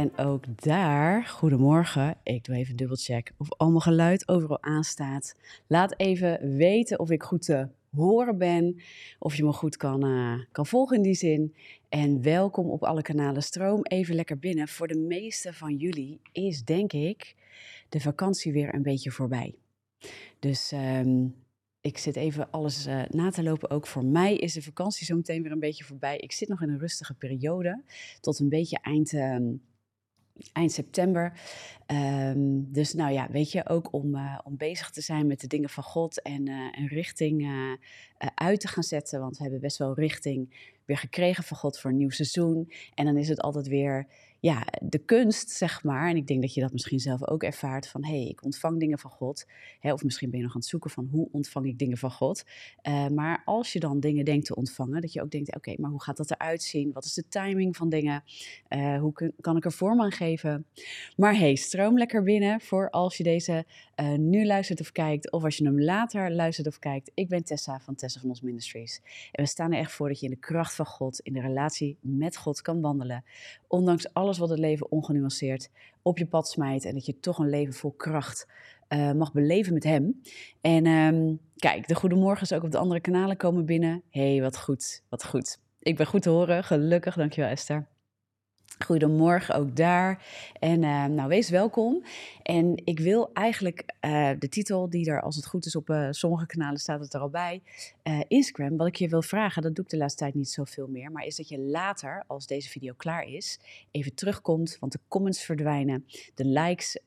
En ook daar, goedemorgen. Ik doe even dubbelcheck of al mijn geluid overal aanstaat. Laat even weten of ik goed te horen ben, of je me goed kan, uh, kan volgen in die zin. En welkom op alle kanalen. Stroom even lekker binnen. Voor de meeste van jullie is, denk ik, de vakantie weer een beetje voorbij. Dus um, ik zit even alles uh, na te lopen. Ook voor mij is de vakantie zo meteen weer een beetje voorbij. Ik zit nog in een rustige periode. Tot een beetje eind, uh, eind september. Um, dus nou ja, weet je, ook om, uh, om bezig te zijn met de dingen van God en een eh, richting uit te gaan zetten. Want we hebben best wel richting weer gekregen van God voor een nieuw seizoen. En dan is het altijd weer ja, de kunst, zeg maar, en ik denk dat je dat misschien zelf ook ervaart van, hé, hey, ik ontvang dingen van God. Hè, of misschien ben je nog aan het zoeken van, hoe ontvang ik dingen van God? Uh, maar als je dan dingen denkt te ontvangen, dat je ook denkt, oké, maar hoe gaat dat eruit zien? Wat is de timing van dingen? Uh, hoe kan ik er vorm aan geven? Maar hey, stroom lekker binnen voor als je deze uh, nu luistert of kijkt, of als je hem later luistert of kijkt. Ik ben Tessa van Tessa van Ons Ministries. En we staan er echt voor dat je in de kracht van God, in de relatie met God kan wandelen. Ondanks alles wat het leven ongenuanceerd op je pad smijt. En dat je toch een leven vol kracht uh, mag beleven met Hem. En um, kijk, de goedemorgens ook op de andere kanalen komen binnen. hey, wat goed, wat goed. Ik ben goed te horen, gelukkig, dankjewel Esther. Goedemorgen ook daar. En uh, nou, wees welkom. En ik wil eigenlijk uh, de titel, die er als het goed is op uh, sommige kanalen staat het er al bij, Instagram, wat ik je wil vragen, dat doe ik de laatste tijd niet zoveel meer, maar is dat je later, als deze video klaar is, even terugkomt, want de comments verdwijnen, de likes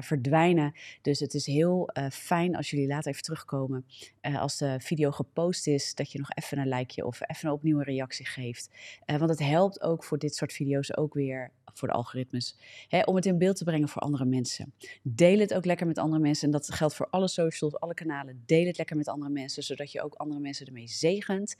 verdwijnen. Dus het is heel fijn als jullie later even terugkomen, als de video gepost is, dat je nog even een likeje of even een opnieuw reactie geeft. want het helpt ook voor dit soort video's ook weer voor de algoritmes, hè, om het in beeld te brengen voor andere mensen. Deel het ook lekker met andere mensen. En dat geldt voor alle socials, alle kanalen. Deel het lekker met andere mensen, zodat je ook andere mensen ermee zegent.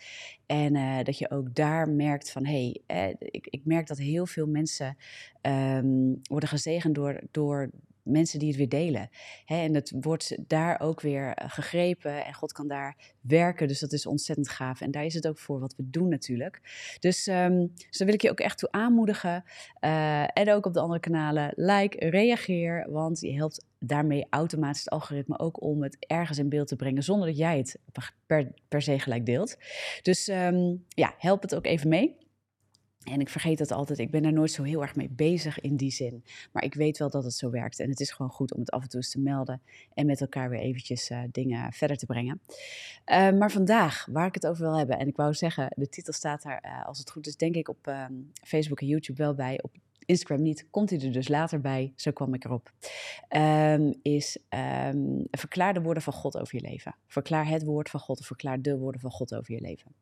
En uh, dat je ook daar merkt van, hé, hey, eh, ik, ik, merk dat heel veel mensen um, worden gezegend door, door mensen die het weer delen. en het wordt daar ook weer eh, gegrepen en God kan daar werken. Dus dat is ontzettend gaaf. En daar is het ook voor wat we doen natuurlijk. Dus, um, dus daar wil ik je ook echt toe aanmoedigen. En ook op de andere kanalen. Like, reageer, want je helpt daarmee automatisch het algoritme ook om het ergens in beeld te brengen zonder dat jij het per, per se gelijk deelt. Dus um, ja, help het ook even mee. En ik vergeet dat altijd. Ik ben er nooit zo heel erg mee bezig in die zin. Maar ik weet wel dat het zo werkt. En het is gewoon goed om het af en toe eens te melden. En met elkaar weer eventjes uh, dingen verder te brengen. Uh, maar vandaag, waar ik het over wil hebben. En ik wou zeggen, de titel staat daar, uh, als het goed is, denk ik op ehm, Facebook en YouTube wel bij. Op Instagram niet, komt hij er dus later bij, zo kwam ik erop, um, is um, verklaar de woorden van God over je leven. Verklaar het woord van God of verklaar de woorden van God over je leven.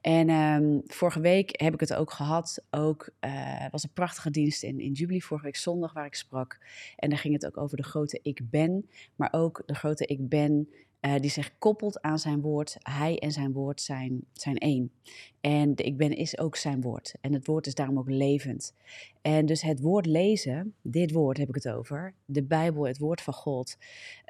En um, vorige week heb ik het ook gehad, ook uh, was een prachtige dienst in, in Jubilee, vorige week zondag waar ik sprak. En daar ging het ook over de grote ik ben, maar ook de grote ik ben uh, die zich koppelt aan zijn woord. Hij en zijn woord zijn, zijn één. En ik ben is ook zijn woord. En het woord is daarom ook levend. En dus het woord lezen, dit woord heb ik het over, de Bijbel, het woord van God.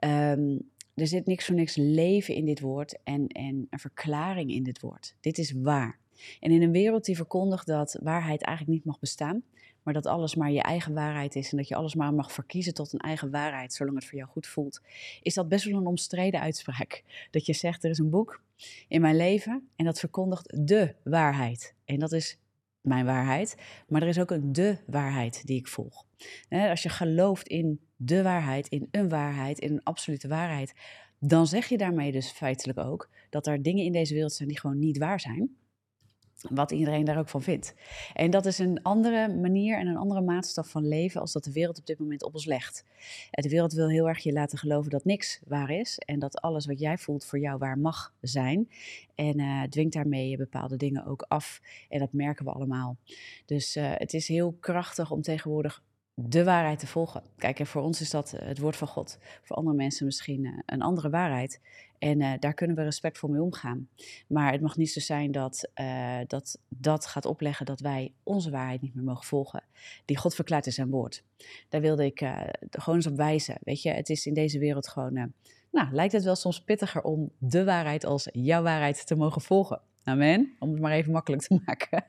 Um, er zit niks voor niks leven in dit woord en, en een verklaring in dit woord. Dit is waar. En in een wereld die verkondigt dat waarheid eigenlijk niet mag bestaan, maar dat alles maar je eigen waarheid is en dat je alles maar mag verkiezen tot een eigen waarheid, zolang het voor jou goed voelt, is dat best wel een omstreden uitspraak. Dat je zegt, er is een boek in mijn leven en dat verkondigt de waarheid. En dat is mijn waarheid, maar er is ook een de waarheid die ik volg. Als je gelooft in de waarheid, in een waarheid, in een absolute waarheid, dan zeg je daarmee dus feitelijk ook dat er dingen in deze wereld zijn die gewoon niet waar zijn wat iedereen daar ook van vindt. En dat is een andere manier en een andere maatstaf van leven als dat de wereld op dit moment op ons legt. De wereld wil heel erg je laten geloven dat niks waar is en dat alles wat jij voelt voor jou waar mag zijn. En uh, dwingt daarmee bepaalde dingen ook af. En dat merken we allemaal. Dus uh, het is heel krachtig om tegenwoordig de waarheid te volgen. Kijk, voor ons is dat eh, het woord van God. Voor andere mensen misschien een andere waarheid. En uh, daar kunnen we respectvol mee omgaan. Maar het mag niet zo zijn dat, dat dat gaat opleggen dat wij onze waarheid niet meer mogen volgen. Die God verklaart in zijn woord. Daar wilde ik uh, gewoon eens op wijzen. Weet je, het is in deze wereld gewoon. nou, lijkt het wel soms pittiger om de waarheid als jouw waarheid te mogen volgen. Amen. Om het maar even makkelijk te maken.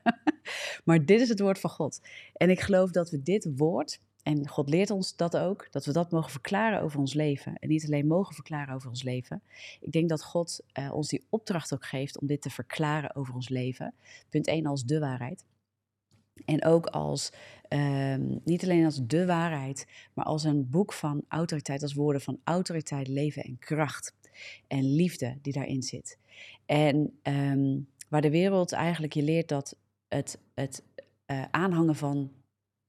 maar dit is het woord van God. En ik geloof dat we dit woord, en God leert ons dat ook, dat we dat mogen verklaren over ons leven. En niet alleen mogen verklaren over ons leven. Ik denk dat God uh, ons die opdracht ook geeft om dit te verklaren over ons leven. Punt 1 als de waarheid. En ook als, um, niet alleen als de waarheid, maar als een boek van autoriteit, als woorden van autoriteit, leven en kracht. En liefde die daarin zit. En um, waar de wereld eigenlijk je leert dat het, het uh, aanhangen van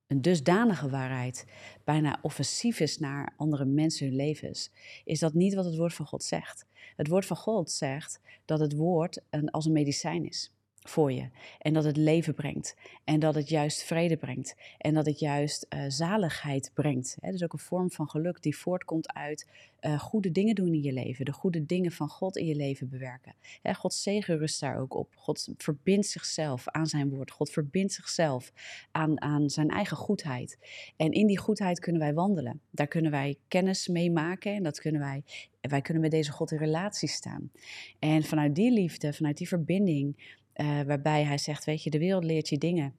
een dusdanige waarheid bijna offensief is naar andere mensen hun levens, is dat niet wat het woord van God zegt. Het woord van God zegt dat het woord een, als een medicijn is voor je. En dat het leven brengt. En dat het juist vrede brengt. En dat het juist uh, zaligheid brengt. Hè? Dus ook een vorm van geluk die voortkomt uit uh, goede dingen doen in je leven. De goede dingen van God in je leven bewerken. Hè? Gods zegen rust daar ook op. God verbindt zichzelf aan zijn woord. God verbindt zichzelf aan, aan zijn eigen goedheid. En in die goedheid kunnen wij wandelen. Daar kunnen wij kennis mee maken. En dat kunnen wij wij kunnen met deze God in relatie staan. En vanuit die liefde, vanuit die verbinding, uh, waarbij hij zegt, weet je, de wereld leert je dingen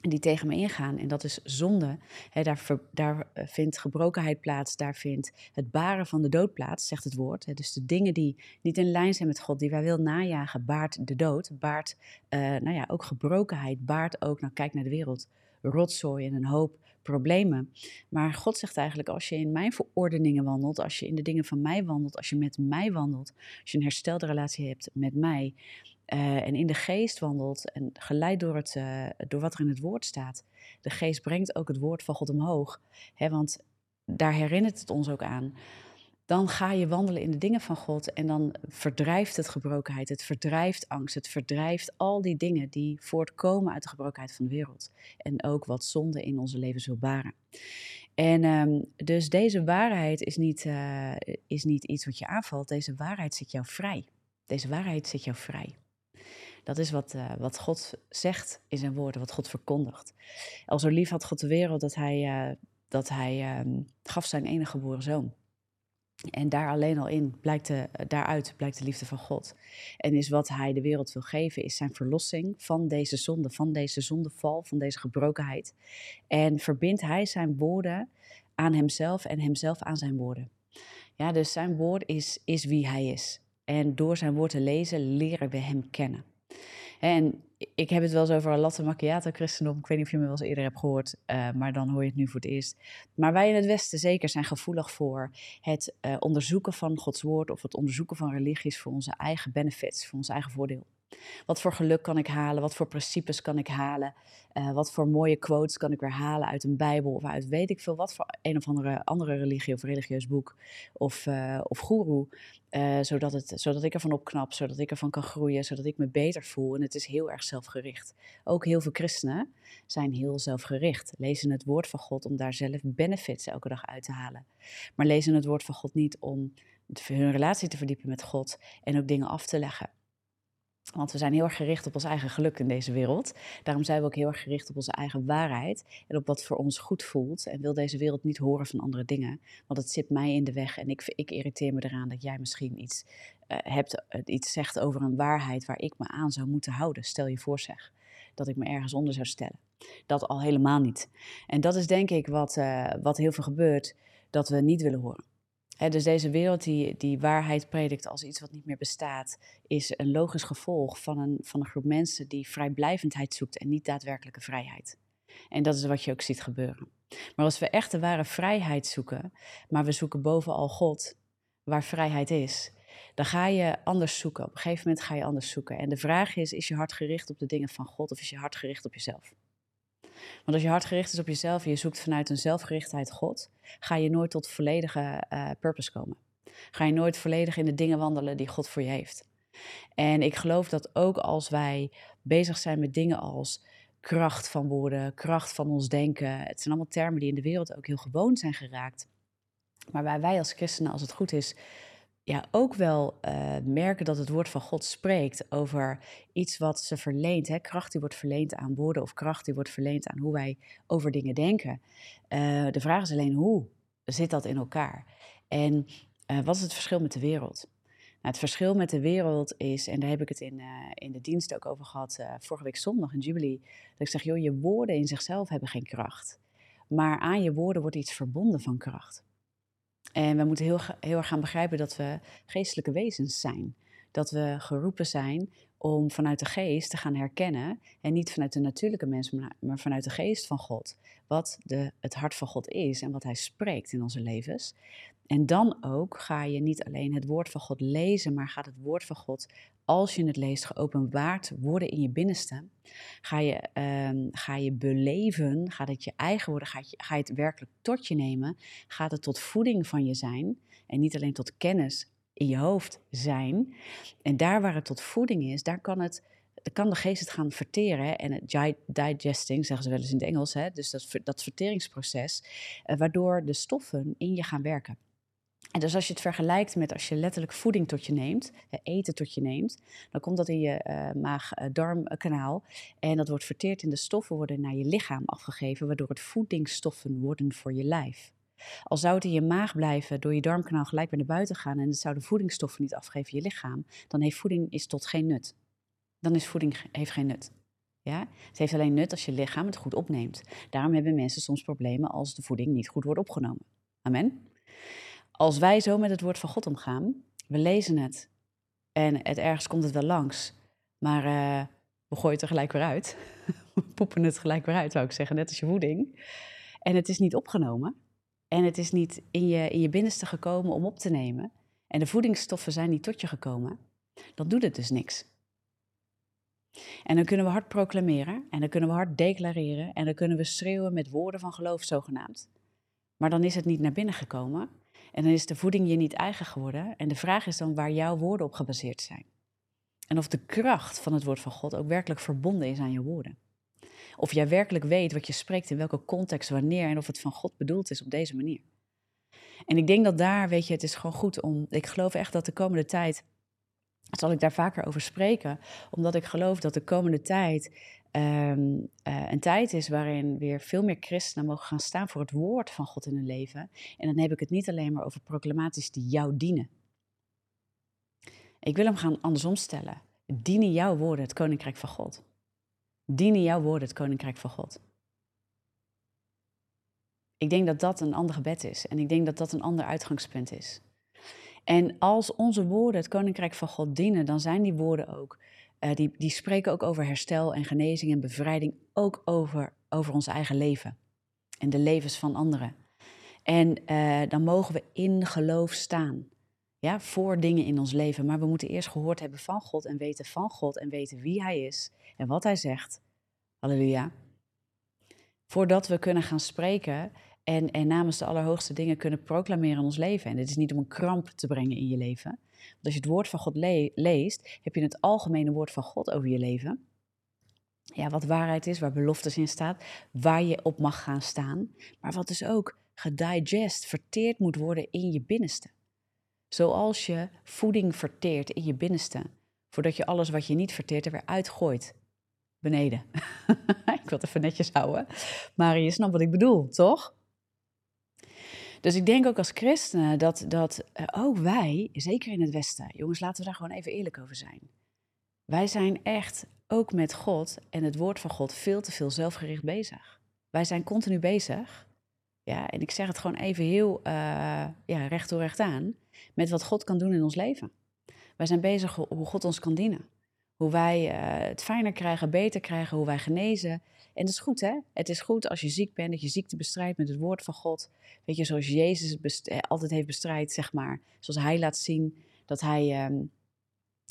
die tegen me ingaan. En dat is zonde. daar, daar, eh, vindt gebrokenheid plaats, daar vindt het baren van de dood plaats, zegt het woord. dus de dingen die niet in lijn zijn met God, die wij wil najagen, baart de dood. Baart uh, nou ja, ook gebrokenheid, baart ook, nou kijk naar de wereld, rotzooi en een hoop problemen. Maar God zegt eigenlijk, als je in mijn verordeningen wandelt, als je in de dingen van mij wandelt, als je met mij wandelt, als je een herstelde relatie hebt met mij, en in de geest wandelt en geleid door, het, uh, door wat er in het woord staat. De geest brengt ook het woord van God omhoog. Hè, want daar herinnert het ons ook aan. Dan ga je wandelen in de dingen van God en dan verdrijft het gebrokenheid, het verdrijft angst, het verdrijft al die dingen die voortkomen uit de gebrokenheid van de wereld. En ook wat zonde in onze levens wil baren. En um, dus deze waarheid is niet, uh, is niet iets wat je aanvalt, deze waarheid zit jou vrij. Deze waarheid zit jou vrij. Dat is wat, uh, wat God zegt in zijn woorden, wat God verkondigt. Al zo lief had God de wereld dat hij, uh, dat hij um, gaf zijn enige geboren zoon. En daar alleen al in blijkt de, daaruit blijkt de liefde van God. En is wat hij de wereld wil geven, is zijn verlossing van deze zonde, van deze zondeval, van deze gebrokenheid. En verbindt hij zijn woorden aan hemzelf en hemzelf aan zijn woorden. Ja, dus zijn woord is, is wie hij is. En door zijn woord te lezen leren we hem kennen. En ik heb het wel eens over latte macchiato christendom. Ik weet niet of je me wel eens eerder hebt gehoord, uh, maar dan hoor je het nu voor het eerst. Maar wij in het Westen zeker zijn gevoelig voor het uh, onderzoeken van Gods woord of het onderzoeken van religies voor onze eigen benefits, voor ons eigen voordeel. Wat voor geluk kan ik halen? Wat voor principes kan ik halen? Uh, wat voor mooie quotes kan ik weer halen uit een Bijbel of uit weet ik veel wat voor een of andere, andere religie of religieus boek of, uh, of goeroe. Uh, zodat, het, zodat ik ervan opknap, zodat ik ervan kan groeien, zodat ik me beter voel. En het is heel erg zelfgericht. Ook heel veel christenen zijn heel zelfgericht. Lezen het woord van God om daar zelf benefits elke dag uit te halen. Maar lezen het woord van God niet om hun relatie te verdiepen met God en ook dingen af te leggen. Want we zijn heel erg gericht op ons eigen geluk in deze wereld. Daarom zijn we ook heel erg gericht op onze eigen waarheid en op wat voor ons goed voelt. En wil deze wereld niet horen van andere dingen, want het zit mij in de weg en ik, ik irriteer me eraan dat jij misschien iets uh, hebt, uh, iets zegt over een waarheid waar ik me aan zou moeten houden. Stel je voor zeg, dat ik me ergens onder zou stellen. Dat al helemaal niet. En dat is denk ik wat, uh, wat heel veel gebeurt, dat we niet willen horen dus deze wereld die, die waarheid predikt als iets wat niet meer bestaat, is een logisch gevolg van een, van een groep mensen die vrijblijvendheid zoekt en niet daadwerkelijke vrijheid. En dat is wat je ook ziet gebeuren. Maar als we echt de ware vrijheid zoeken, maar we zoeken bovenal God, waar vrijheid is, dan ga je anders zoeken. Op een gegeven moment ga je anders zoeken. En de vraag is, is je hart gericht op de dingen van God of is je hart gericht op jezelf? Want als je hart gericht is op jezelf en je zoekt vanuit een zelfgerichtheid God, ga je nooit tot volledige uh, purpose komen. Ga je nooit volledig in de dingen wandelen die God voor je heeft. En ik geloof dat ook als wij bezig zijn met dingen als kracht van woorden, kracht van ons denken, het zijn allemaal termen die in de wereld ook heel gewoon zijn geraakt. Maar waar wij als christenen, als het goed is, ja, ook wel uh, merken dat het woord van God spreekt over iets wat ze verleent. Hè? Kracht die wordt verleend aan woorden of kracht die wordt verleend aan hoe wij over dingen denken. Uh, de vraag is alleen hoe zit dat in elkaar? En uh, wat is het verschil met de wereld? het verschil met de wereld is, en daar heb ik het in, in de dienst ook over gehad, vorige week zondag in Jubilee, dat ik zeg, joh, je woorden in zichzelf hebben geen kracht. Maar aan je woorden wordt iets verbonden van kracht. En we moeten heel, heel erg gaan begrijpen dat we geestelijke wezens zijn. Dat we geroepen zijn om vanuit de geest te gaan herkennen, en niet vanuit de natuurlijke mens, maar vanuit de geest van God, wat de, het hart van God is en wat Hij spreekt in onze levens. En dan ook ga je niet alleen het woord van God lezen, maar gaat het woord van God, als je het leest, geopenbaard worden in je binnenste. Ga je, um, ga je beleven, gaat het je eigen worden, ga je, ga je het werkelijk tot je nemen, gaat het tot voeding van je zijn en niet alleen tot kennis in je hoofd zijn. En daar waar het tot voeding is, daar kan het kan de geest het gaan verteren en het digesting, zeggen ze wel eens in het Engels, hè, dus dat, dat verteringsproces, eh, waardoor de stoffen in je gaan werken. En dus als je het vergelijkt met als je letterlijk voeding tot je neemt, eten tot je neemt, dan komt dat in je uh, maag-darmkanaal en dat wordt verteerd in de stoffen worden naar je lichaam afgegeven, waardoor het voedingsstoffen worden voor je lijf. Al zou het in je maag blijven, door je darmkanaal gelijk weer naar buiten gaan en het zou de voedingsstoffen niet afgeven je lichaam, dan heeft voeding is tot geen nut. Dan is voeding heeft geen nut. Ja? Het heeft alleen nut als je lichaam het goed opneemt. Daarom hebben mensen soms problemen als de voeding niet goed wordt opgenomen. Amen als wij zo met het woord van God omgaan, we lezen het en het ergens komt het wel langs, maar uh, we gooien het er gelijk weer uit. we poepen het gelijk weer uit, zou ik zeggen, net als je voeding. En het is niet opgenomen en het is niet in je, in je binnenste gekomen om op te nemen en de voedingsstoffen zijn niet tot je gekomen, dan doet het dus niks. En dan kunnen we hard proclameren en dan kunnen we hard declareren en dan kunnen we schreeuwen met woorden van geloof zogenaamd. Maar dan is het niet naar binnen gekomen en dan is de voeding je niet eigen geworden. En de vraag is dan waar jouw woorden op gebaseerd zijn. En of de kracht van het woord van God ook werkelijk verbonden is aan je woorden. Of jij werkelijk weet wat je spreekt, in welke context, wanneer en of het van God bedoeld is op deze manier. En ik denk dat daar, weet je, het is gewoon goed om. Ik geloof echt dat de komende tijd. Zal ik daar vaker over spreken, omdat ik geloof dat de komende tijd um, een tijd is waarin weer veel meer christenen mogen gaan staan voor het woord van God in hun leven. En dan heb ik het niet alleen maar over proclamaties die jou dienen. Ik wil hem gaan andersom stellen. Dienen jouw woorden het koninkrijk van God? Dienen jouw woorden het koninkrijk van God? Ik denk dat dat een ander gebed is en ik denk dat dat een ander uitgangspunt is. En als onze woorden het koninkrijk van God dienen, dan zijn die woorden ook uh, die, die spreken ook over herstel en genezing en bevrijding, ook over, over ons eigen leven en de levens van anderen. En uh, dan mogen we in geloof staan. Ja, voor dingen in ons leven. Maar we moeten eerst gehoord hebben van God en weten van God en weten wie Hij is en wat Hij zegt. Halleluja. Voordat we kunnen gaan spreken en, en namens de allerhoogste dingen kunnen proclameren in ons leven. En dit is niet om een kramp te brengen in je leven. Als je het woord van God leest, heb je het algemene woord van God over je leven. Ja, wat waarheid is, waar beloftes in staat, waar je op mag gaan staan. Maar wat dus ook gedigest, verteerd moet worden in je binnenste. Zoals je voeding verteert in je binnenste. Voordat je alles wat je niet verteert er weer uitgooit. Beneden. ik wil het even netjes houden. Maar je snapt wat ik bedoel, toch? Dus ik denk ook als christenen dat, dat uh, ook wij, zeker in het Westen, jongens, laten we daar gewoon even eerlijk over zijn. Wij zijn echt ook met God en het woord van God veel te veel zelfgericht bezig. Wij zijn continu bezig, ja, en ik zeg het gewoon even heel uh, ja, recht door recht aan, met wat God kan doen in ons leven. Wij zijn bezig hoe God ons kan dienen. Hoe wij uh, het fijner krijgen, beter krijgen, hoe wij genezen, en dat is goed, hè? Het is goed als je ziek bent, dat je ziekte bestrijdt met het woord van God. Weet je, zoals Jezus eh, altijd heeft bestrijd, zeg maar. Zoals hij laat zien dat hij,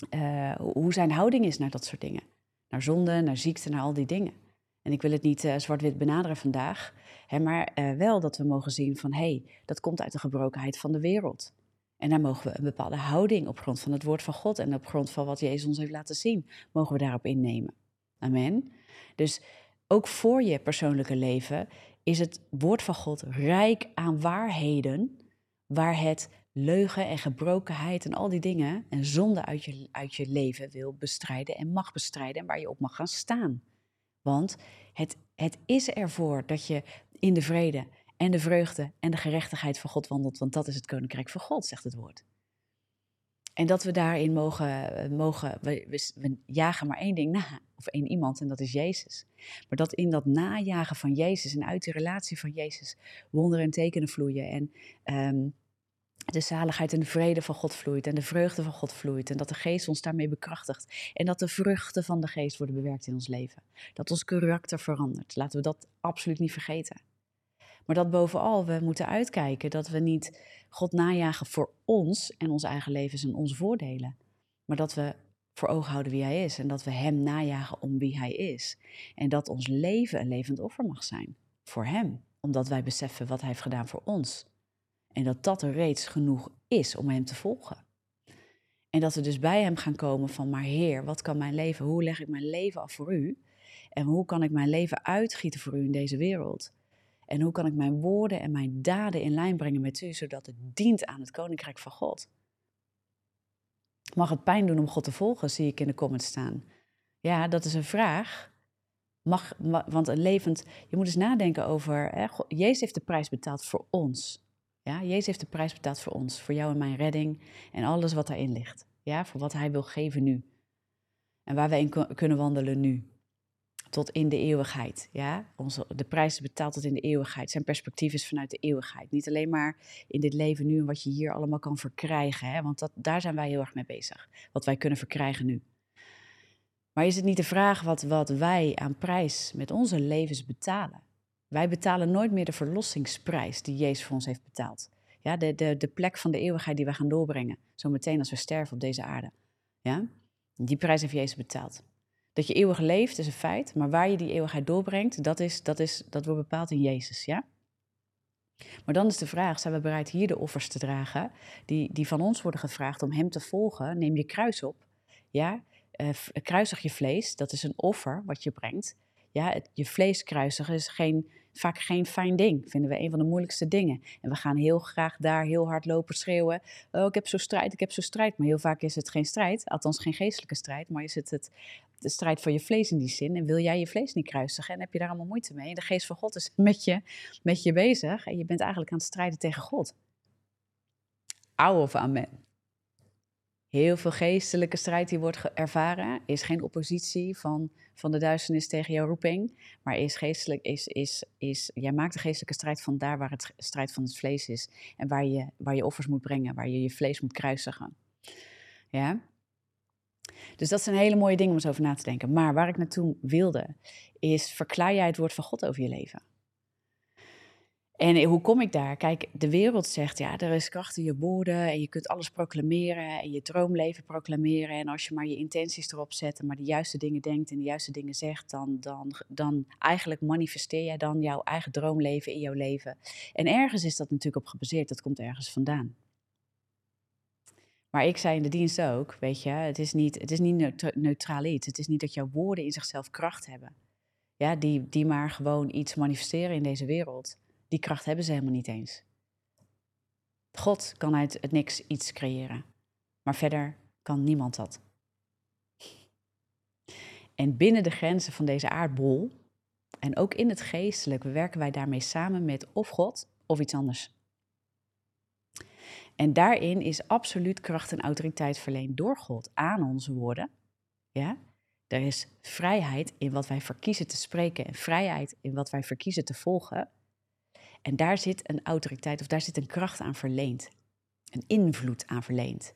uh, hoe zijn houding is naar dat soort dingen. Naar zonde, naar ziekte, naar al die dingen. En ik wil het niet uh, zwart-wit benaderen vandaag, hè, maar wel dat we mogen zien van, hé, hey, dat komt uit de gebrokenheid van de wereld. En daar mogen we een bepaalde houding op grond van het woord van God en op grond van wat Jezus ons heeft laten zien, mogen we daarop innemen. Amen. Dus ook voor je persoonlijke leven is het woord van God rijk aan waarheden waar het leugen en gebrokenheid en al die dingen en zonde uit je, uit je leven wil bestrijden en mag bestrijden en waar je op mag gaan staan. Want het, het is ervoor dat je in de vrede en de vreugde en de gerechtigheid van God wandelt, want dat is het koninkrijk van God, zegt het woord. En dat we daarin mogen, mogen we, we, jagen maar één ding na, of één iemand, en dat is Jezus. Maar dat in dat najagen van Jezus en uit die relatie van Jezus wonderen en tekenen vloeien. En um, de zaligheid en de vrede van God vloeit en de vreugde van God vloeit. En dat de geest ons daarmee bekrachtigt. En dat de vruchten van de geest worden bewerkt in ons leven. Dat ons karakter verandert. Laten we dat absoluut niet vergeten. Maar dat bovenal we moeten uitkijken dat we niet God najagen voor ons en onze eigen levens en onze voordelen. Maar dat we voor ogen houden wie Hij is en dat we Hem najagen om wie Hij is. En dat ons leven een levend offer mag zijn voor Hem, omdat wij beseffen wat Hij heeft gedaan voor ons. En dat dat er reeds genoeg is om Hem te volgen. En dat we dus bij Hem gaan komen van, maar Heer, wat kan mijn leven, hoe leg ik mijn leven af voor U? En hoe kan ik mijn leven uitgieten voor U in deze wereld? En hoe kan ik mijn woorden en mijn daden in lijn brengen met U, zodat het dient aan het Koninkrijk van God? Mag het pijn doen om God te volgen, zie ik in de comments staan. Ja, dat is een vraag. Mag, want een levend, je moet eens nadenken over, hè, Jezus heeft de prijs betaald voor ons. Ja, Jezus heeft de prijs betaald voor ons, voor jou en mijn redding en alles wat daarin ligt. Ja, voor wat Hij wil geven nu. En waar wij in kunnen wandelen nu tot in de eeuwigheid. Ja? Onze, de prijs is betaald tot in de eeuwigheid. Zijn perspectief is vanuit de eeuwigheid. Niet alleen maar in dit leven nu en wat je hier allemaal kan verkrijgen. Hè? Want dat, daar zijn wij heel erg mee bezig. Wat wij kunnen verkrijgen nu. Maar is het niet de vraag wat, wat wij aan prijs met onze levens betalen? Wij betalen nooit meer de verlossingsprijs die Jezus voor ons heeft betaald. Ja, de, de, de plek van de eeuwigheid die wij gaan doorbrengen. Zometeen als we sterven op deze aarde. Ja? Die prijs heeft Jezus betaald. Dat je eeuwig leeft is een feit, maar waar je die eeuwigheid doorbrengt, dat, is, dat, is, dat wordt bepaald in Jezus, ja? Maar dan is de vraag, zijn we bereid hier de offers te dragen, die, die van ons worden gevraagd om Hem te volgen? Neem je kruis op, ja? Uh, kruisig je vlees, dat is een offer wat je brengt. Ja, je vlees kruisigen is geen vaak geen fijn ding. Vinden we een van de moeilijkste dingen. En we gaan heel graag daar heel hard lopen schreeuwen. Oh, ik heb zo strijd, ik heb zo strijd. Maar heel vaak is het geen strijd, althans geen geestelijke strijd, maar is het, het de strijd van je vlees in die zin. En wil jij je vlees niet kruisigen en heb je daar allemaal moeite mee. En de geest van God is met je, met je bezig en je bent eigenlijk aan het strijden tegen God. Auw of amen. Heel veel geestelijke strijd die wordt ervaren is geen oppositie van van de duisternis tegen jouw roeping. Maar is geestelijk, is, is, is, jij maakt de geestelijke strijd van daar waar het strijd van het vlees is. En waar je, waar je offers moet brengen, waar je je vlees moet kruisigen. Ja? Dus dat zijn hele mooie dingen om eens over na te denken. Maar waar ik naartoe wilde, is verklaar jij het woord van God over je leven. En hoe kom ik daar? Kijk, de wereld zegt, ja, er is kracht in je woorden en je kunt alles proclameren en je droomleven proclameren. En als je maar je intenties erop zet en maar de juiste dingen denkt en de juiste dingen zegt, dan, dan, dan eigenlijk manifesteer jij dan jouw eigen droomleven in jouw leven. En ergens is dat natuurlijk op gebaseerd, dat komt ergens vandaan. Maar ik zei in de dienst ook, weet je, het is niet, het is niet neutraal iets. Het is niet dat jouw woorden in zichzelf kracht hebben. Ja, die, die maar gewoon iets manifesteren in deze wereld. Die kracht hebben ze helemaal niet eens. God kan uit het niks iets creëren, maar verder kan niemand dat. En binnen de grenzen van deze aardbol, en ook in het geestelijke, werken wij daarmee samen met of God of iets anders. En daarin is absoluut kracht en autoriteit verleend door God aan onze woorden. Ja? Er is vrijheid in wat wij verkiezen te spreken en vrijheid in wat wij verkiezen te volgen. En daar zit een autoriteit of daar zit een kracht aan verleend. Een invloed aan verleend.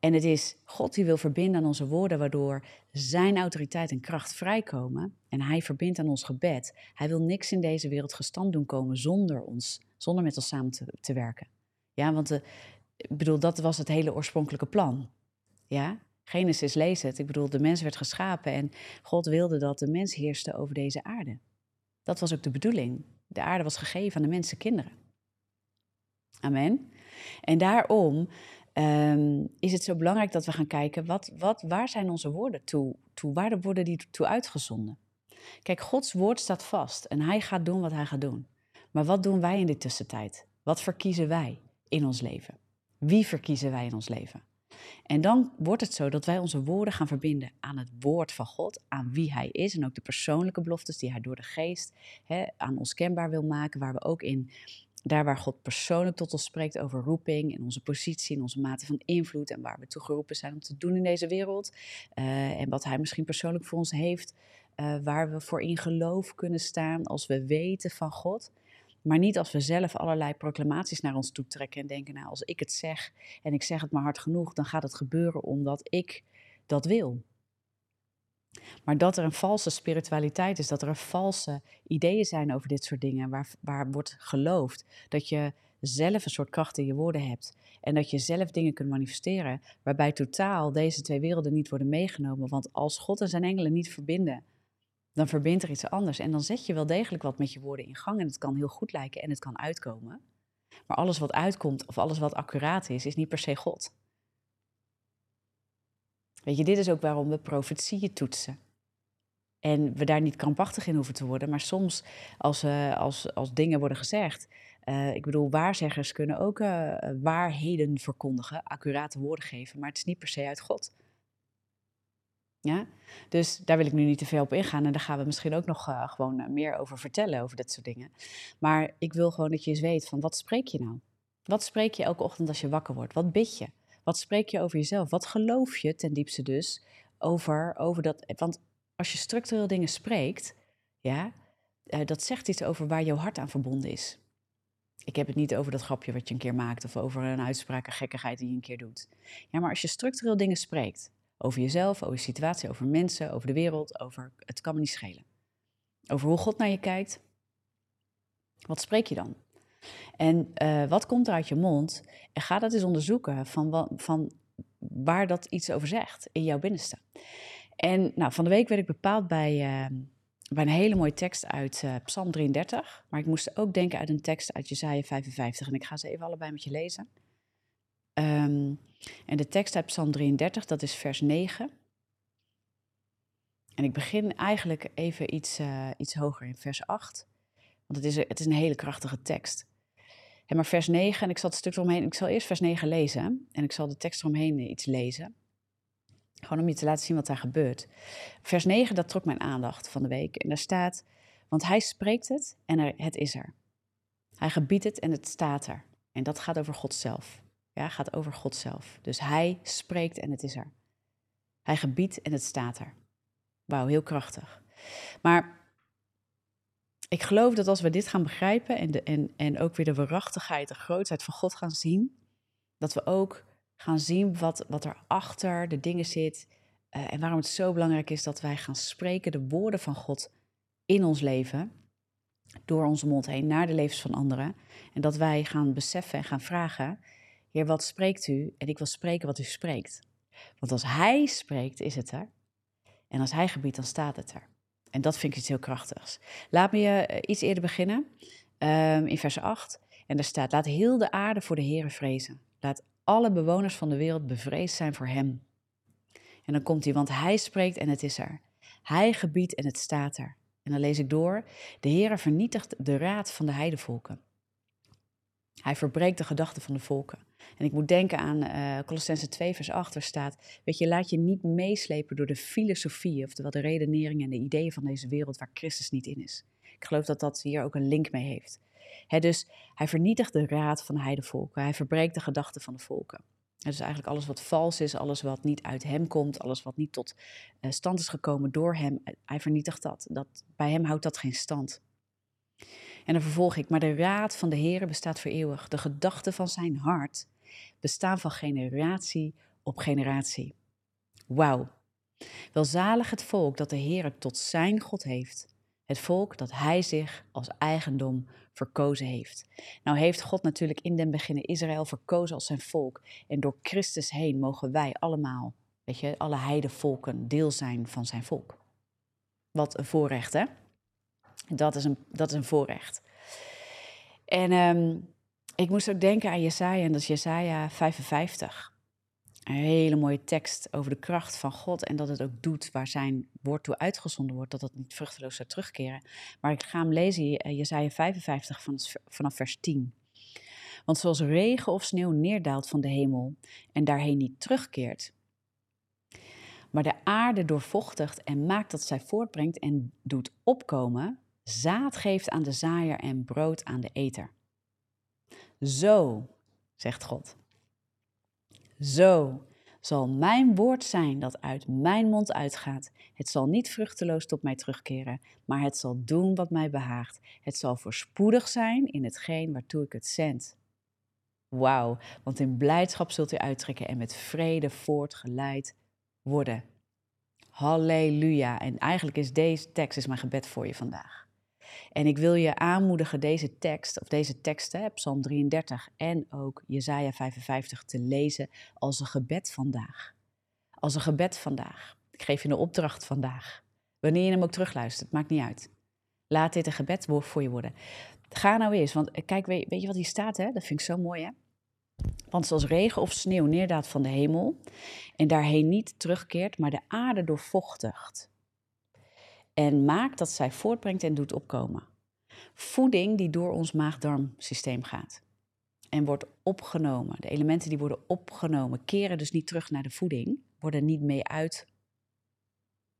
En het is God die wil verbinden aan onze woorden, waardoor zijn autoriteit en kracht vrijkomen. En hij verbindt aan ons gebed. Hij wil niks in deze wereld gestand doen komen zonder ons, zonder met ons samen te, werken. Ja, want de, ik bedoel, dat was het hele oorspronkelijke plan. Ja, Genesis lees het. Ik bedoel, de mens werd geschapen en God wilde dat de mens heerste over deze aarde. Dat was ook de bedoeling. De aarde was gegeven aan de mensenkinderen. Amen. En daarom um, is het zo belangrijk dat we gaan kijken, wat, wat, waar zijn onze woorden toe, toe? Waar worden die toe uitgezonden? Kijk, Gods woord staat vast en hij gaat doen wat hij gaat doen. Maar wat doen wij in de tussentijd? Wat verkiezen wij in ons leven? Wie verkiezen wij in ons leven? En dan wordt het zo dat wij onze woorden gaan verbinden aan het woord van God, aan wie Hij is en ook de persoonlijke beloftes die Hij door de geest hè, aan ons kenbaar wil maken, waar we ook in daar waar God persoonlijk tot ons spreekt over roeping en onze positie en onze mate van invloed en waar we toe geroepen zijn om te doen in deze wereld. Uh, en wat Hij misschien persoonlijk voor ons heeft, uh, waar we voor in geloof kunnen staan als we weten van God. Maar niet als we zelf allerlei proclamaties naar ons toe trekken en denken, nou als ik het zeg en ik zeg het maar hard genoeg, dan gaat het gebeuren omdat ik dat wil. Maar dat er een valse spiritualiteit is, dat er valse ideeën zijn over dit soort dingen, waar, waar wordt geloofd dat je zelf een soort kracht in je woorden hebt en dat je zelf dingen kunt manifesteren, waarbij totaal deze twee werelden niet worden meegenomen. Want als God en zijn engelen niet verbinden, dan verbindt er iets anders. En dan zet je wel degelijk wat met je woorden in gang en het kan heel goed lijken en het kan uitkomen. Maar alles wat uitkomt of alles wat accuraat is, is niet per se God. Weet je, dit is ook waarom we profetieën toetsen. En we daar niet krampachtig in hoeven te worden. Maar soms, als, uh, als, als dingen worden gezegd. Uh, ik bedoel, waarzeggers kunnen ook uh, waarheden verkondigen, accurate woorden geven. Maar het is niet per se uit God. Ja? Dus daar wil ik nu niet te veel op ingaan. En daar gaan we misschien ook nog gewoon meer over vertellen, over dit soort dingen. Maar ik wil gewoon dat je eens weet van wat spreek je nou? Wat spreek je elke ochtend als je wakker wordt? Wat bid je? Wat spreek je over jezelf? Wat geloof je ten diepste dus over, over dat? Want als je structureel dingen spreekt, ja, dat zegt iets over waar jouw hart aan verbonden is. Ik heb het niet over dat grapje wat je een keer maakt of over een uitspraak, een gekkigheid die je een keer doet. Ja, maar als je structureel dingen spreekt, over jezelf, over je situatie, over mensen, over de wereld, over het kan me niet schelen. Over hoe God naar je kijkt. Wat spreek je dan? En uh, wat komt er uit je mond? En ga dat eens onderzoeken van, van waar dat iets over zegt in jouw binnenste. En nou, van de week werd ik bepaald bij, uh, bij een hele mooie tekst uit uh, Psalm 33. Maar ik moest ook denken uit een tekst uit Jesaja 55. En ik ga ze even allebei met je lezen. Um, en de tekst uit Psalm 33, dat is vers 9. En ik begin eigenlijk even iets, uh, iets hoger in vers 8. Want het is, het is een hele krachtige tekst. En maar vers 9, en ik zal het stuk eromheen, ik zal eerst vers 9 lezen en ik zal de tekst eromheen iets lezen. Gewoon om je te laten zien wat daar gebeurt. Vers 9, dat trok mijn aandacht van de week. En daar staat, want hij spreekt het en er, het is er. Hij gebiedt het en het staat er. En dat gaat over God zelf. Gaat over God zelf. Dus hij spreekt en het is er. Hij gebiedt en het staat er. Wauw, heel krachtig. Maar ik geloof dat als we dit gaan begrijpen en, de, en, en ook weer de waarachtigheid, de grootheid van God gaan zien, dat we ook gaan zien wat, wat er achter de dingen zit uh, en waarom het zo belangrijk is dat wij gaan spreken de woorden van God in ons leven, door onze mond heen, naar de levens van anderen. En dat wij gaan beseffen en gaan vragen, Heer, wat spreekt u? En ik wil spreken wat u spreekt. Want als Hij spreekt, is het er. En als Hij gebiedt, dan staat het er. En dat vind ik iets heel krachtigs. Laat me je eh, iets eerder beginnen, um, in vers 8. En daar staat, laat heel de aarde voor de Heer vrezen. Laat alle bewoners van de wereld bevreesd zijn voor Hem. En dan komt hij, want Hij spreekt en het is er. Hij gebiedt en het staat er. En dan lees ik door, de Heer vernietigt de raad van de heidevolken. Hij verbreekt de gedachten van de volken. En ik moet denken aan uh, Colossense 2, vers 8, waar staat: Weet je, laat je niet meeslepen door de filosofie, oftewel de redeneringen en de ideeën van deze wereld waar Christus niet in is. Ik geloof dat dat hier ook een link mee heeft. dus hij vernietigt de raad van de heidevolken, hij verbreekt de gedachten van de volken. Dus eigenlijk alles wat vals is, alles wat niet uit hem komt, alles wat niet tot uh, stand is gekomen door hem, hij vernietigt dat. dat. Bij hem houdt dat geen stand. En dan vervolg ik, maar de raad van de Heer bestaat voor eeuwig. De gedachten van zijn hart bestaan van generatie op generatie. Wauw. Welzalig het volk dat de Heer tot zijn God heeft. Het volk dat hij zich als eigendom verkozen heeft. Nou heeft God natuurlijk in den beginnen Israël verkozen als zijn volk. En door Christus heen mogen wij allemaal, weet je, alle heidevolken deel zijn van zijn volk. Wat een voorrecht, hè? Dat is een, dat is een voorrecht. En um, ik moest ook denken aan Jesaja, en dat is Jesaja 55. Een hele mooie tekst over de kracht van God en dat het ook doet waar zijn woord toe uitgezonden wordt, dat het niet vruchteloos zou terugkeren. Maar ik ga hem lezen, eh, Jesaja 55 vanaf vers 10. Want zoals regen of sneeuw neerdaalt van de hemel en daarheen niet terugkeert, maar de aarde doorvochtigt en maakt dat zij voortbrengt en doet opkomen, zaad geeft aan de zaaier en brood aan de eter. Zo, zegt God. Zo zal mijn woord zijn dat uit mijn mond uitgaat. Het zal niet vruchteloos tot mij terugkeren, maar het zal doen wat mij behaagt. Het zal voorspoedig zijn in hetgeen waartoe ik het zend. Wauw, want in blijdschap zult u uittrekken en met vrede voortgeleid worden. Halleluja. En eigenlijk is deze tekst is mijn gebed voor je vandaag. En ik wil je aanmoedigen deze tekst, of deze teksten, Psalm 33 en ook Jesaja 55, te lezen als een gebed vandaag. Als een gebed vandaag. Ik geef je een opdracht vandaag. Wanneer je hem ook terugluistert, maakt niet uit. Laat dit een gebed voor je worden. Ga nou eens, want kijk, weet, je wat hier staat, hè? Dat vind ik zo mooi, hè? Want zoals regen of sneeuw neerdaalt van de hemel en daarheen niet terugkeert, maar de aarde doorvochtigt en maakt dat zij voortbrengt en doet opkomen. Voeding die door ons maag-darmsysteem gaat en wordt opgenomen. De elementen die worden opgenomen keren dus niet terug naar de voeding, worden niet mee uit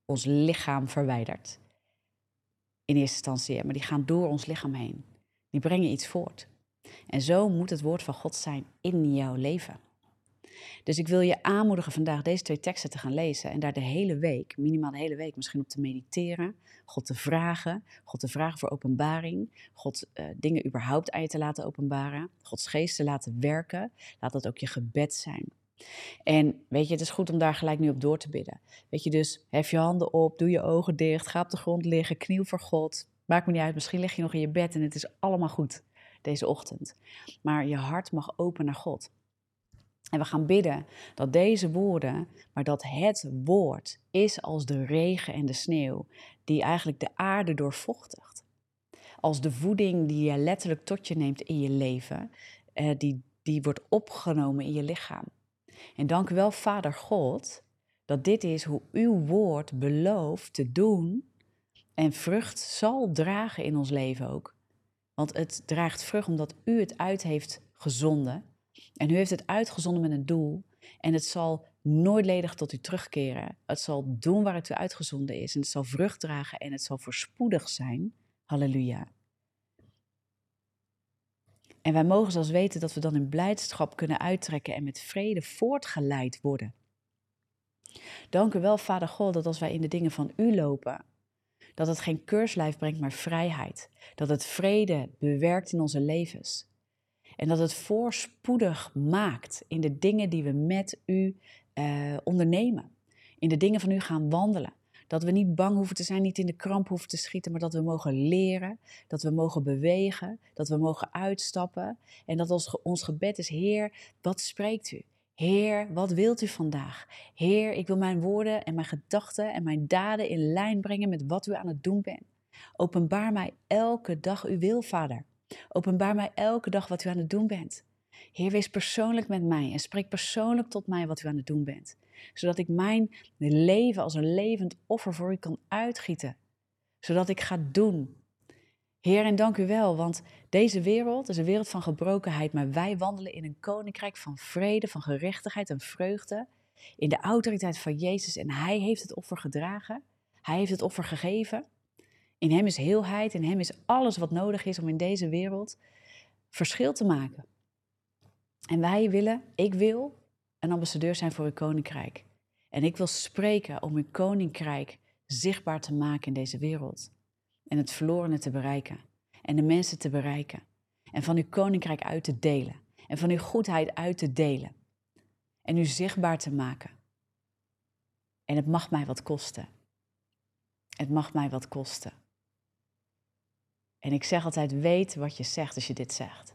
ons lichaam verwijderd. In eerste instantie, maar die gaan door ons lichaam heen. Die brengen iets voort. En zo moet het woord van God zijn in jouw leven. Dus ik wil je aanmoedigen vandaag deze twee teksten te gaan lezen en daar de hele week, minimaal de hele week, misschien op te mediteren, God te vragen, God te vragen voor openbaring, God uh, dingen überhaupt aan je te laten openbaren, Gods geest te laten werken. Laat dat ook je gebed zijn. En weet je, het is goed om daar gelijk nu op door te bidden. Weet je, dus hef je handen op, doe je ogen dicht, ga op de grond liggen, kniel voor God. Maakt me niet uit, misschien lig je nog in je bed en het is allemaal goed deze ochtend. Maar je hart mag open naar God. En we gaan bidden dat deze woorden, maar dat het woord is als de regen en de sneeuw, die eigenlijk de aarde doorvochtigt. Als de voeding die je letterlijk tot je neemt in je leven, eh, die, die wordt opgenomen in je lichaam. En dank u wel, Vader God, dat dit is hoe uw woord belooft te doen en vrucht zal dragen in ons leven ook. Want het draagt vrucht omdat u het uit heeft gezonden en u heeft het uitgezonden met een doel. En het zal nooit ledig tot u terugkeren. Het zal doen waar het u uitgezonden is. En het zal vrucht dragen en het zal voorspoedig zijn. Halleluja. En wij mogen zelfs weten dat we dan in blijdschap kunnen uittrekken en met vrede voortgeleid worden. Dank u wel, Vader God, dat als wij in de dingen van u lopen, dat het geen keurslijf brengt, maar vrijheid. Dat het vrede bewerkt in onze levens. En dat het voorspoedig maakt in de dingen die we met u uh, ondernemen. In de dingen van u gaan wandelen. Dat we niet bang hoeven te zijn, niet in de kramp hoeven te schieten, maar dat we mogen leren, dat we mogen bewegen, dat we mogen uitstappen. En dat ons, ons gebed is, Heer, wat spreekt u? Heer, wat wilt u vandaag? Heer, ik wil mijn woorden en mijn gedachten en mijn daden in lijn brengen met wat u aan het doen bent. Openbaar mij elke dag uw wil, Vader. Openbaar mij elke dag wat u aan het doen bent. Heer, wees persoonlijk met mij en spreek persoonlijk tot mij wat u aan het doen bent. Zodat ik mijn leven als een levend offer voor u kan uitgieten. Zodat ik ga doen. Heer, en dank u wel, want deze wereld is een wereld van gebrokenheid, maar wij wandelen in een koninkrijk van vrede, van gerechtigheid en vreugde. In de autoriteit van Jezus en Hij heeft het offer gedragen. Hij heeft het offer gegeven. In Hem is heelheid, in Hem is alles wat nodig is om in deze wereld verschil te maken. En wij willen, ik wil, een ambassadeur zijn voor uw koninkrijk. En ik wil spreken om uw koninkrijk zichtbaar te maken in deze wereld. En het verlorene te bereiken. En de mensen te bereiken. En van uw koninkrijk uit te delen. En van uw goedheid uit te delen. En u zichtbaar te maken. En het mag mij wat kosten. Het mag mij wat kosten. En ik zeg altijd, weet wat je zegt als je dit zegt.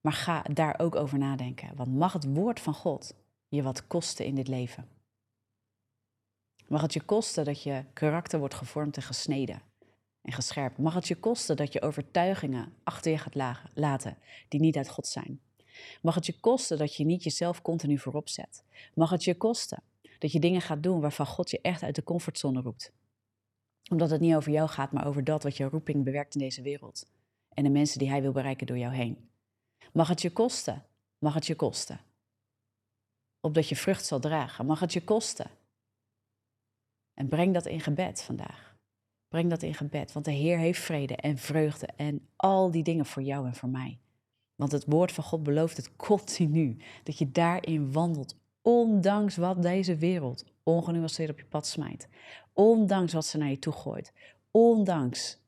Maar ga daar ook over nadenken. Want mag het woord van God je wat kosten in dit leven? Mag het je kosten dat je karakter wordt gevormd en gesneden en gescherpt? Mag het je kosten dat je overtuigingen achter je gaat laten die niet uit God zijn? Mag het je kosten dat je niet jezelf continu voorop zet? Mag het je kosten dat je dingen gaat doen waarvan God je echt uit de comfortzone roept? Omdat het niet over jou gaat, maar over dat wat jouw roeping bewerkt in deze wereld. En de mensen die hij wil bereiken door jou heen. Mag het je kosten? Mag het je kosten? Opdat je vrucht zal dragen. Mag het je kosten? En breng dat in gebed vandaag. Breng dat in gebed, want de Heer heeft vrede en vreugde en al die dingen voor jou en voor mij. Want het woord van God belooft het continu. Dat je daarin wandelt. Ondanks wat deze wereld ongenuanceerd op je pad smijt. Ondanks wat ze naar je toe gooit. Ondanks.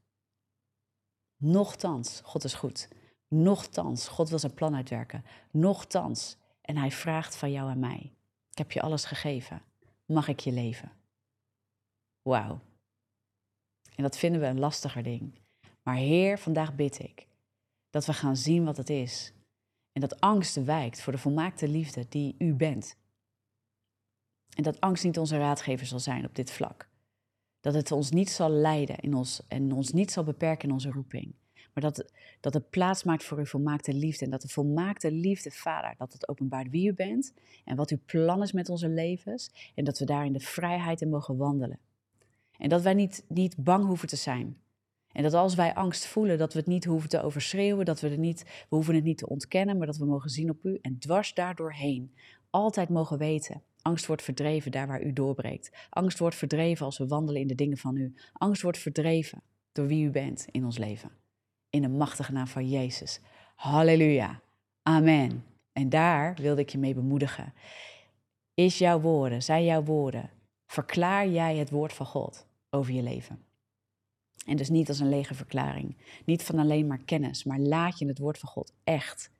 Nochtans, God is goed. Nochtans, God wil zijn plan uitwerken. Nochtans. En hij vraagt van jou en mij. Ik heb je alles gegeven. Mag ik je leven? Wauw. En dat vinden we een lastiger ding. Maar Heer, vandaag bid ik dat we gaan zien wat het is. En dat angst wijkt voor de volmaakte liefde die u bent. En dat angst niet onze raadgever zal zijn op dit vlak. Dat het ons niet zal leiden in ons, en ons niet zal beperken in onze roeping. Maar dat, dat het plaats maakt voor uw volmaakte liefde. En dat de volmaakte liefde, Vader, dat het openbaart wie u bent. En wat uw plan is met onze levens. En dat we daar in de vrijheid in mogen wandelen. En dat wij niet, niet bang hoeven te zijn. En dat als wij angst voelen, dat we het niet hoeven te overschreeuwen, dat we, het niet, we hoeven het niet te ontkennen, maar dat we mogen zien op u en dwars daardoorheen altijd mogen weten. Angst wordt verdreven daar waar u doorbreekt. Angst wordt verdreven als we wandelen in de dingen van u. Angst wordt verdreven door wie u bent in ons leven. In de machtige naam van Jezus. Halleluja. Amen. En daar wilde ik je mee bemoedigen. Is jouw woorden, zijn jouw woorden, verklaar jij het woord van God over je leven? En dus niet als een lege verklaring. Niet van alleen maar kennis, maar laat je het woord van God echt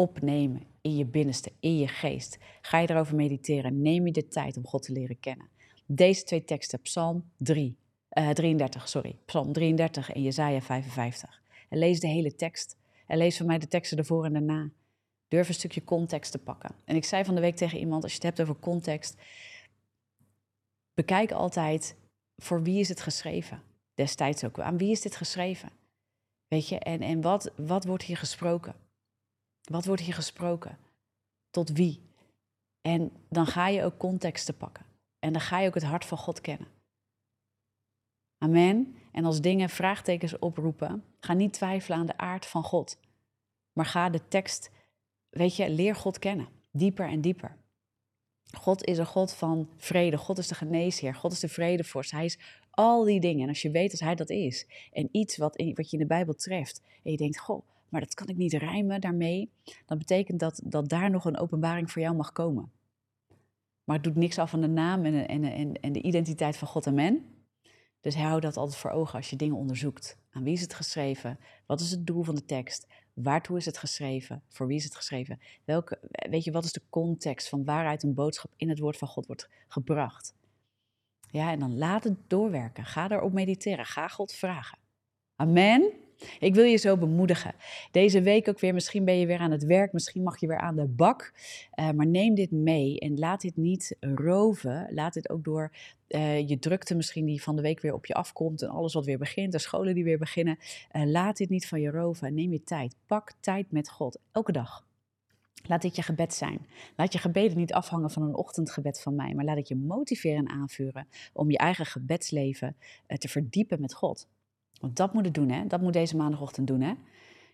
opnemen in je binnenste, in je geest. Ga je erover mediteren. Neem je de tijd om God te leren kennen. Deze twee teksten, Psalm 3, uh, 33, sorry, Psalm 33 en Jezaja 55. En lees de hele tekst. En lees van mij de teksten ervoor en daarna. Durf een stukje context te pakken. En ik zei van de week tegen iemand, als je het hebt over context, bekijk altijd voor wie is het geschreven destijds ook. Aan wie is dit geschreven? Weet je, en, en wat, wat wordt hier gesproken? Wat wordt hier gesproken? Tot wie? En dan ga je ook contexten pakken. En dan ga je ook het hart van God kennen. Amen. En als dingen vraagtekens oproepen, ga niet twijfelen aan de aard van God. Maar ga de tekst, weet je, leer God kennen. Dieper en dieper. God is een God van vrede. God is de geneesheer. God is de vredevorst. Hij is al die dingen. En als je weet dat hij dat is. En iets wat, wat je in de Bijbel treft. En je denkt, goh, maar dat kan ik niet rijmen daarmee. Dan betekent dat dat daar nog een openbaring voor jou mag komen. Maar het doet niks af van de naam en, en, en, en de identiteit van God en men. Dus hou dat altijd voor ogen als je dingen onderzoekt. Aan wie is het geschreven? Wat is het doel van de tekst? Waartoe is het geschreven? Voor wie is het geschreven? Welke, weet je, wat is de context van waaruit een boodschap in het woord van God wordt gebracht? Ja, en dan laat het doorwerken. Ga erop mediteren. Ga God vragen. Amen. Ik wil je zo bemoedigen. Deze week ook weer, misschien ben je weer aan het werk, misschien mag je weer aan de bak. Uh, maar neem dit mee en laat dit niet roven. Laat dit ook door uh, je drukte misschien die van de week weer op je afkomt en alles wat weer begint, de scholen die weer beginnen. Uh, laat dit niet van je roven. Neem je tijd. Pak tijd met God, elke dag. Laat dit je gebed zijn. Laat je gebeden niet afhangen van een ochtendgebed van mij, maar laat het je motiveren en aanvuren om je eigen gebedsleven te verdiepen met God. Want dat moet het doen, hè? Dat moet deze maandagochtend doen, hè?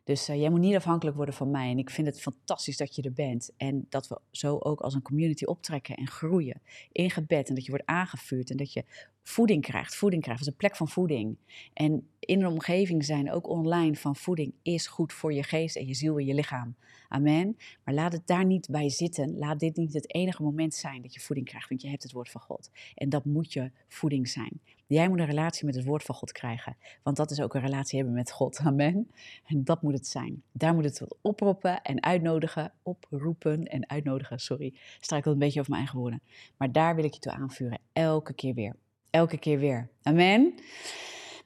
Dus uh, jij moet niet afhankelijk worden van mij. En ik vind het fantastisch dat je er bent. En dat we zo ook als een community optrekken en groeien in gebed. En dat je wordt aangevuurd en dat je voeding krijgt. Voeding krijgt, is een plek van voeding. En in een omgeving zijn, ook online, van voeding is goed voor je geest en je ziel en je lichaam. Amen. Maar laat het daar niet bij zitten. Laat dit niet het enige moment zijn dat je voeding krijgt, want je hebt het woord van God. En dat moet je voeding zijn. Jij moet een relatie met het woord van God krijgen, want dat is ook een relatie hebben met God. Amen. En dat moet het zijn. Daar moet het oproepen en uitnodigen, oproepen en uitnodigen. Sorry, struikel een beetje over mijn eigen woorden. Maar daar wil ik je toe aanvuren, elke keer weer. Elke keer weer. Amen.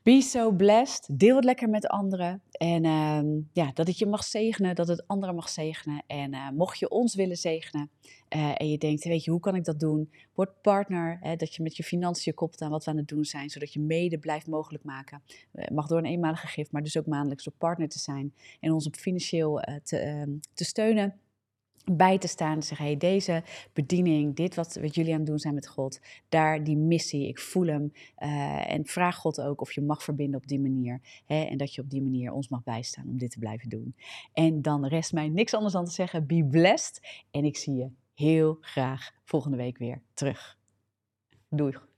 Be so blessed. Deel het lekker met anderen. En uh, ja, dat het je mag zegenen, dat het anderen mag zegenen. En uh, mocht je ons willen zegenen uh, en je denkt, weet je, hoe kan ik dat doen? Word partner, hè, dat je met je financiën koppelt aan wat we aan het doen zijn, zodat je mede blijft mogelijk maken. mag door een eenmalige gift, maar dus ook maandelijks door partner te zijn en ons op financieel te, ehm, te steunen bij te staan en zeggen, hey, deze bediening, dit wat, wat jullie aan het doen zijn met God, daar die missie, ik voel hem. Uh, en vraag God ook of je mag verbinden op die manier. Hè, en dat je op die manier ons mag bijstaan om dit te blijven doen. En dan rest mij niks anders dan te zeggen, be blessed. En ik zie je heel graag volgende week weer terug. Doei.